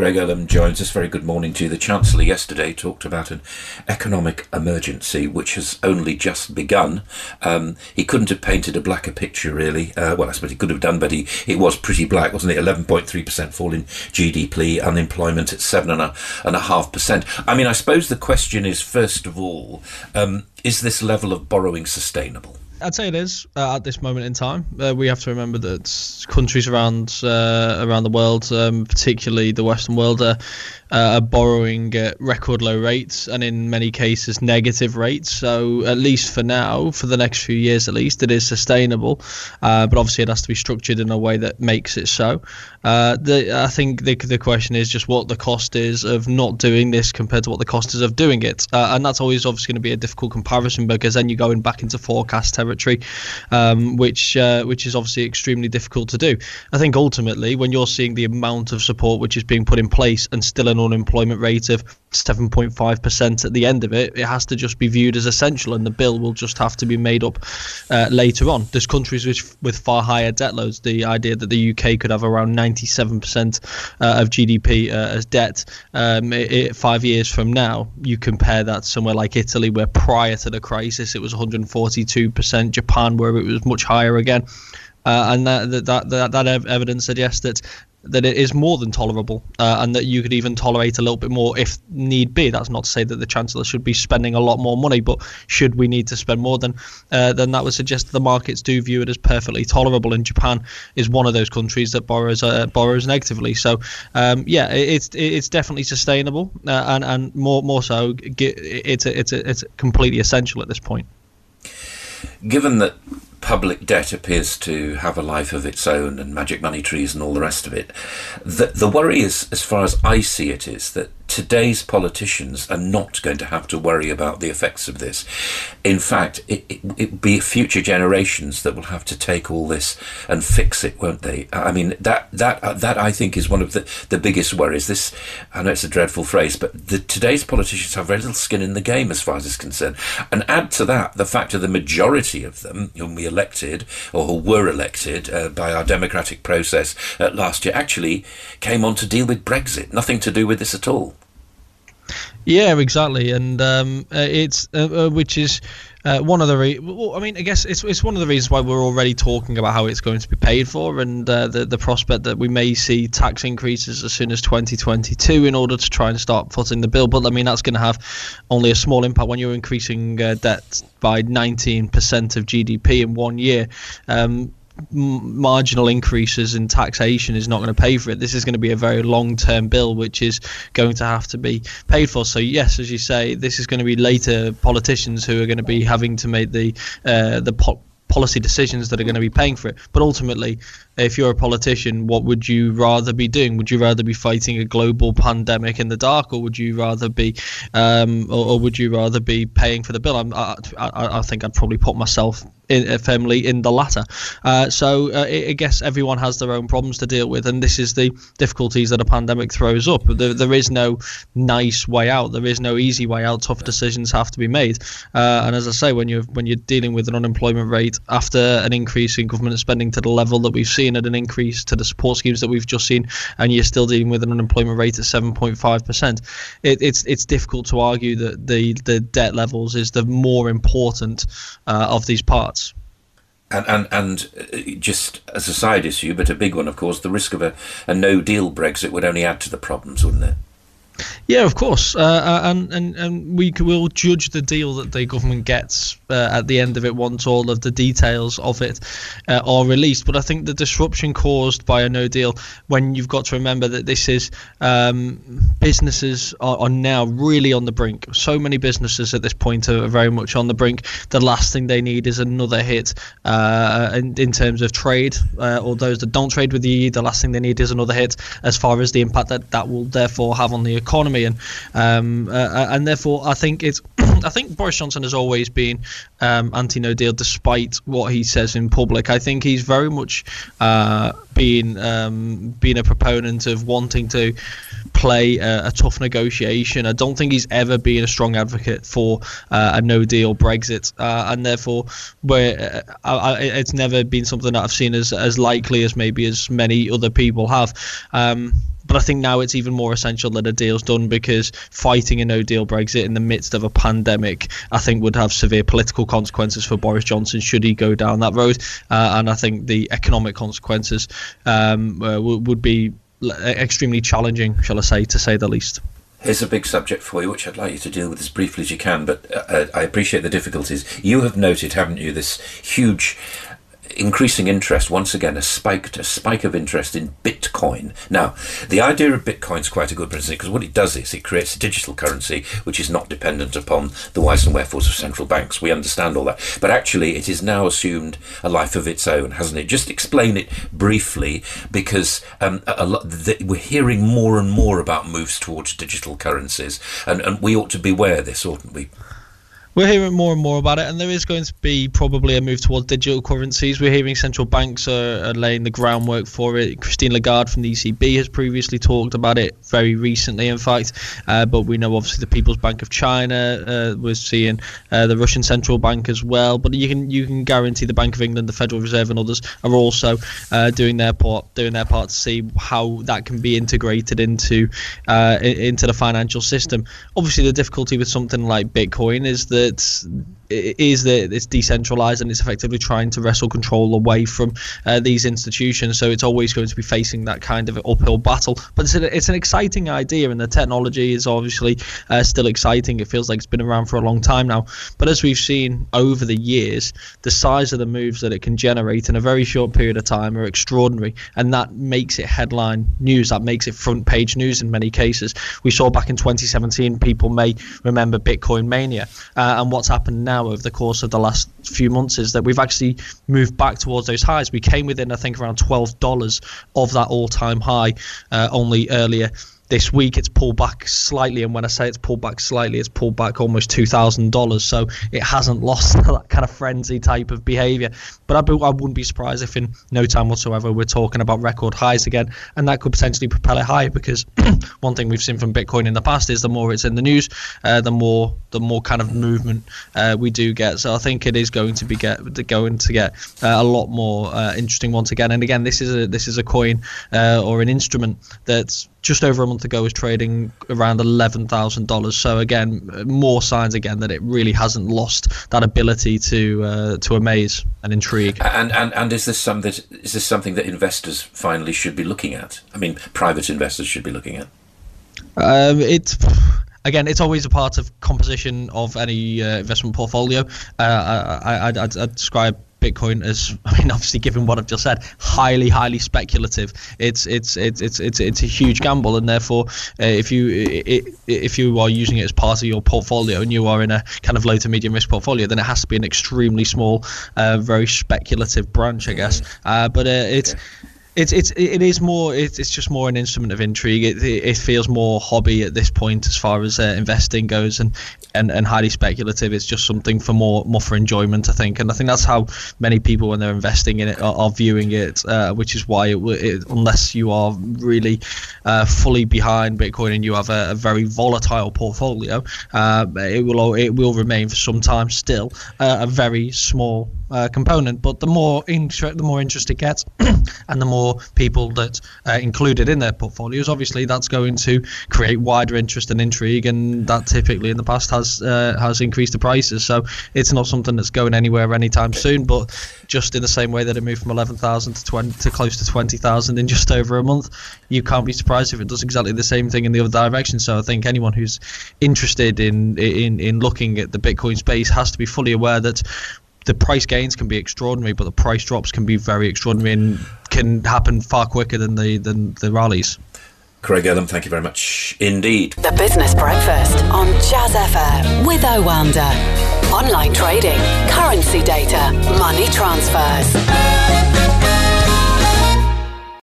Craig Erlam joins us. Very good morning to you. The Chancellor yesterday talked about an economic emergency which has only just begun. Um, he couldn't have painted a blacker picture, really. Uh, well, I suppose he could have done, but he, it was pretty black, wasn't it? 11.3% fall in GDP, unemployment at 7.5%. I mean, I suppose the question is, first of all, um, is this level of borrowing sustainable? I'd say it is uh, at this moment in time. Uh, we have to remember that countries around uh, around the world, um, particularly the Western world, are uh, are borrowing at record low rates and in many cases negative rates. So at least for now, for the next few years at least, it is sustainable. Uh, but obviously, it has to be structured in a way that makes it so. Uh, the, I think the, the question is just what the cost is of not doing this compared to what the cost is of doing it, and that's always obviously going to be a difficult comparison because then you're going back into forecast territory, um, which uh, which is obviously extremely difficult to do. I think ultimately, when you're seeing the amount of support which is being put in place and still an unemployment rate of 7.5% at the end of it, it has to just be viewed as essential, and the bill will just have to be made up uh, later on. There's countries with, with far higher debt loads. The idea that the UK could have around 97% uh, of GDP uh, as debt um, it, it, five years from now, you compare that somewhere like Italy, where prior to the crisis it was 142%, Japan, where it was much higher again. Uh, and that, that that that evidence suggests that that it is more than tolerable uh, and that you could even tolerate a little bit more if need be. That's not to say that the Chancellor should be spending a lot more money, but should we need to spend more, then, uh, then that would suggest the markets do view it as perfectly tolerable. And Japan is one of those countries that borrows uh, borrows negatively. So, um, yeah, it's it's definitely sustainable uh, and, and more more so, it's, a, it's, a, it's completely essential at this point. Given that public debt appears to have a life of its own and magic money trees and all the rest of it. The, the worry is, as far as I see it, is that today's politicians are not going to have to worry about the effects of this. In fact, it, it be future generations that will have to take all this and fix it, won't they? I mean, that that uh, that I think is one of the, the biggest worries. This, I know it's a dreadful phrase, but the, today's politicians have very little skin in the game as far as is concerned. And add to that the fact that the majority of them, whom we elected or who were elected uh, by our democratic process uh, last year, actually came on to deal with Brexit. Nothing to do with this at all. Yeah, exactly, and um, uh, it's uh, uh, which is uh, one of the. Re- well, I mean, I guess it's it's one of the reasons why we're already talking about how it's going to be paid for, and uh, the the prospect that we may see tax increases as soon as 2022 in order to try and start footing the bill. But I mean, that's going to have only a small impact when you're increasing uh, debt by 19% of GDP in one year. Um, marginal increases in taxation is not going to pay for it. This is going to be a very long term bill, which is going to have to be paid for. So, yes, as you say, this is going to be later politicians who are going to be having to make the uh, the po- policy decisions that are going to be paying for it. But ultimately, if you're a politician, what would you rather be doing? Would you rather be fighting a global pandemic in the dark, or would you rather be, um, or, or, would you rather be paying for the bill? I, I, I think I'd probably put myself in, uh, firmly in the latter. Uh, so uh, I guess everyone has their own problems to deal with, and this is the difficulties that a pandemic throws up. There, there is no nice way out. There is no easy way out. Tough decisions have to be made. Uh, and as I say, when you're when you're dealing with an unemployment rate after an increase in government spending to the level that we've seen at an increase to the support schemes that we've just seen, and you're still dealing with an unemployment rate at 7.5 percent, it, it's it's difficult to argue that the the debt levels is the more important uh, of these parts. And, and and uh, just as a side issue, but a big one, of course, the risk of a, a no deal Brexit would only add to the problems, wouldn't it? Yeah, of course, uh, uh, and, and and we will judge the deal that the government gets uh, at the end of it once all of the details of it uh, are released. But I think the disruption caused by a No Deal, when you've got to remember that this is um, businesses are, are, now really on the brink. So many businesses at this point are very much on the brink. The last thing they need is another hit uh, in, in, terms of trade, uh, or those that don't trade with the EU. The last thing they need is another hit as far as the impact that that will therefore have on the economy economy, and um, uh, uh, and therefore I think it's I think Boris Johnson has always been um, anti-No Deal, despite what he says in public. I think he's very much uh, been um, been a proponent of wanting to play a, a, tough negotiation. I don't think he's ever been a strong advocate for uh, a No Deal Brexit, uh, and therefore, where uh, it's never been something that I've seen as as likely as maybe as many other people have. Um, But I think now it's even more essential that a deal's done because fighting a no deal Brexit in the midst of a pandemic, I think, would have severe political consequences for Boris Johnson should he go down that road. Uh, and I think the economic consequences um, uh, would be extremely challenging, shall I say, to say the least. Here's a big subject for you, which I'd like you to deal with as briefly as you can, but uh, I appreciate the difficulties. You have noted, haven't you, this huge increasing interest once again a spiked a spike of interest in bitcoin. Now the idea of bitcoin is quite a good principle because what it does is it creates a digital currency which is not dependent upon the whys and wherefores of central banks. We understand all that. But actually it is now assumed a life of its own hasn't it? Just explain it briefly because um, a, a we're hearing more and more about moves towards digital currencies and, and we ought to beware this oughtn't we we're hearing more and more about it, and there is going to be probably a move towards digital currencies. We're hearing central banks are, are, laying the groundwork for it. Christine Lagarde from the ECB has previously talked about it very recently, in fact. Uh, but we know obviously the People's Bank of China uh, was seeing uh, the Russian central bank as well. But you can you can guarantee the Bank of England, the Federal Reserve, and others are also uh, doing their part doing their part to see how that can be integrated into uh, into the financial system. Obviously, the difficulty with something like Bitcoin is that that is that it's decentralized and it's effectively trying to wrestle control away from uh, these institutions. So it's always going to be facing that kind of uphill battle. But it's, a, it's an exciting idea, and the technology is obviously uh, still exciting. It feels like it's been around for a long time now. But as we've seen over the years, the size of the moves that it can generate in a very short period of time are extraordinary, and that makes it headline news. That makes it front page news in many cases. We saw back in 2017, people may remember Bitcoin mania, uh, and what's happened now now over the course of the last few months is that we've actually moved back towards those highs. We came within, I think, around $12 of that all time high uh, only earlier this week it's pulled back slightly, and when I say it's pulled back slightly, it's pulled back almost two thousand dollars. So it hasn't lost that kind of frenzy type of behaviour. But I, I wouldn't be surprised if in no time whatsoever we're talking about record highs again, and that could potentially propel it higher. Because one thing we've seen from Bitcoin in the past is the more it's in the news, uh, the more the more kind of movement uh, we do get. So I think it is going to be get going to get uh, a lot more uh, interesting once again. And again, this is a this is a coin uh, or an instrument that's just over a month ago was trading around eleven thousand dollars. So again, more signs again that it really hasn't lost that ability to uh, to amaze and intrigue. And, and and is this some that is this something that investors finally should be looking at? I mean, private investors should be looking at. Um, it's again, it's always a part of composition of any uh, investment portfolio. Uh, I, I, I'd, I'd describe Bitcoin is, I mean obviously given what I've just said highly highly speculative. It's it's it's it's it's, it's a huge gamble and therefore uh, if you it, if you are using it as part of your portfolio and you are in a kind of low to medium risk portfolio then it has to be an extremely small uh, very speculative branch I guess. Uh, but uh, it's okay it's it's it is more it's, it's just more an instrument of intrigue. It, it, feels more hobby at this point as far as uh, investing goes and, and and highly speculative. It's just something for more more for enjoyment i think. And i think that's how many people when they're investing in it are, are viewing it uh, which is why it, it, unless you are really uh, fully behind bitcoin and you have a, a very volatile portfolio uh, it will it will remain for some time still uh, a very small uh, component. But the more inter- the more interest it gets and the more more people that uh, included in their portfolios, obviously that's going to create wider interest and intrigue, and that typically in the past has uh, has increased the prices. So it's not something that's going anywhere anytime soon. But just in the same way that it moved from eleven thousand to twenty to close to twenty thousand in just over a month, you can't be surprised if it does exactly the same thing in the other direction. So I think anyone who's interested in in in looking at the Bitcoin space has to be fully aware that the price gains can be extraordinary, but the price drops can be very extraordinary and can happen far quicker than the than the rallies. Craig Erlam, thank you very much indeed. The Business Breakfast on Jazz FM with Oanda. Online trading, currency data, money transfers.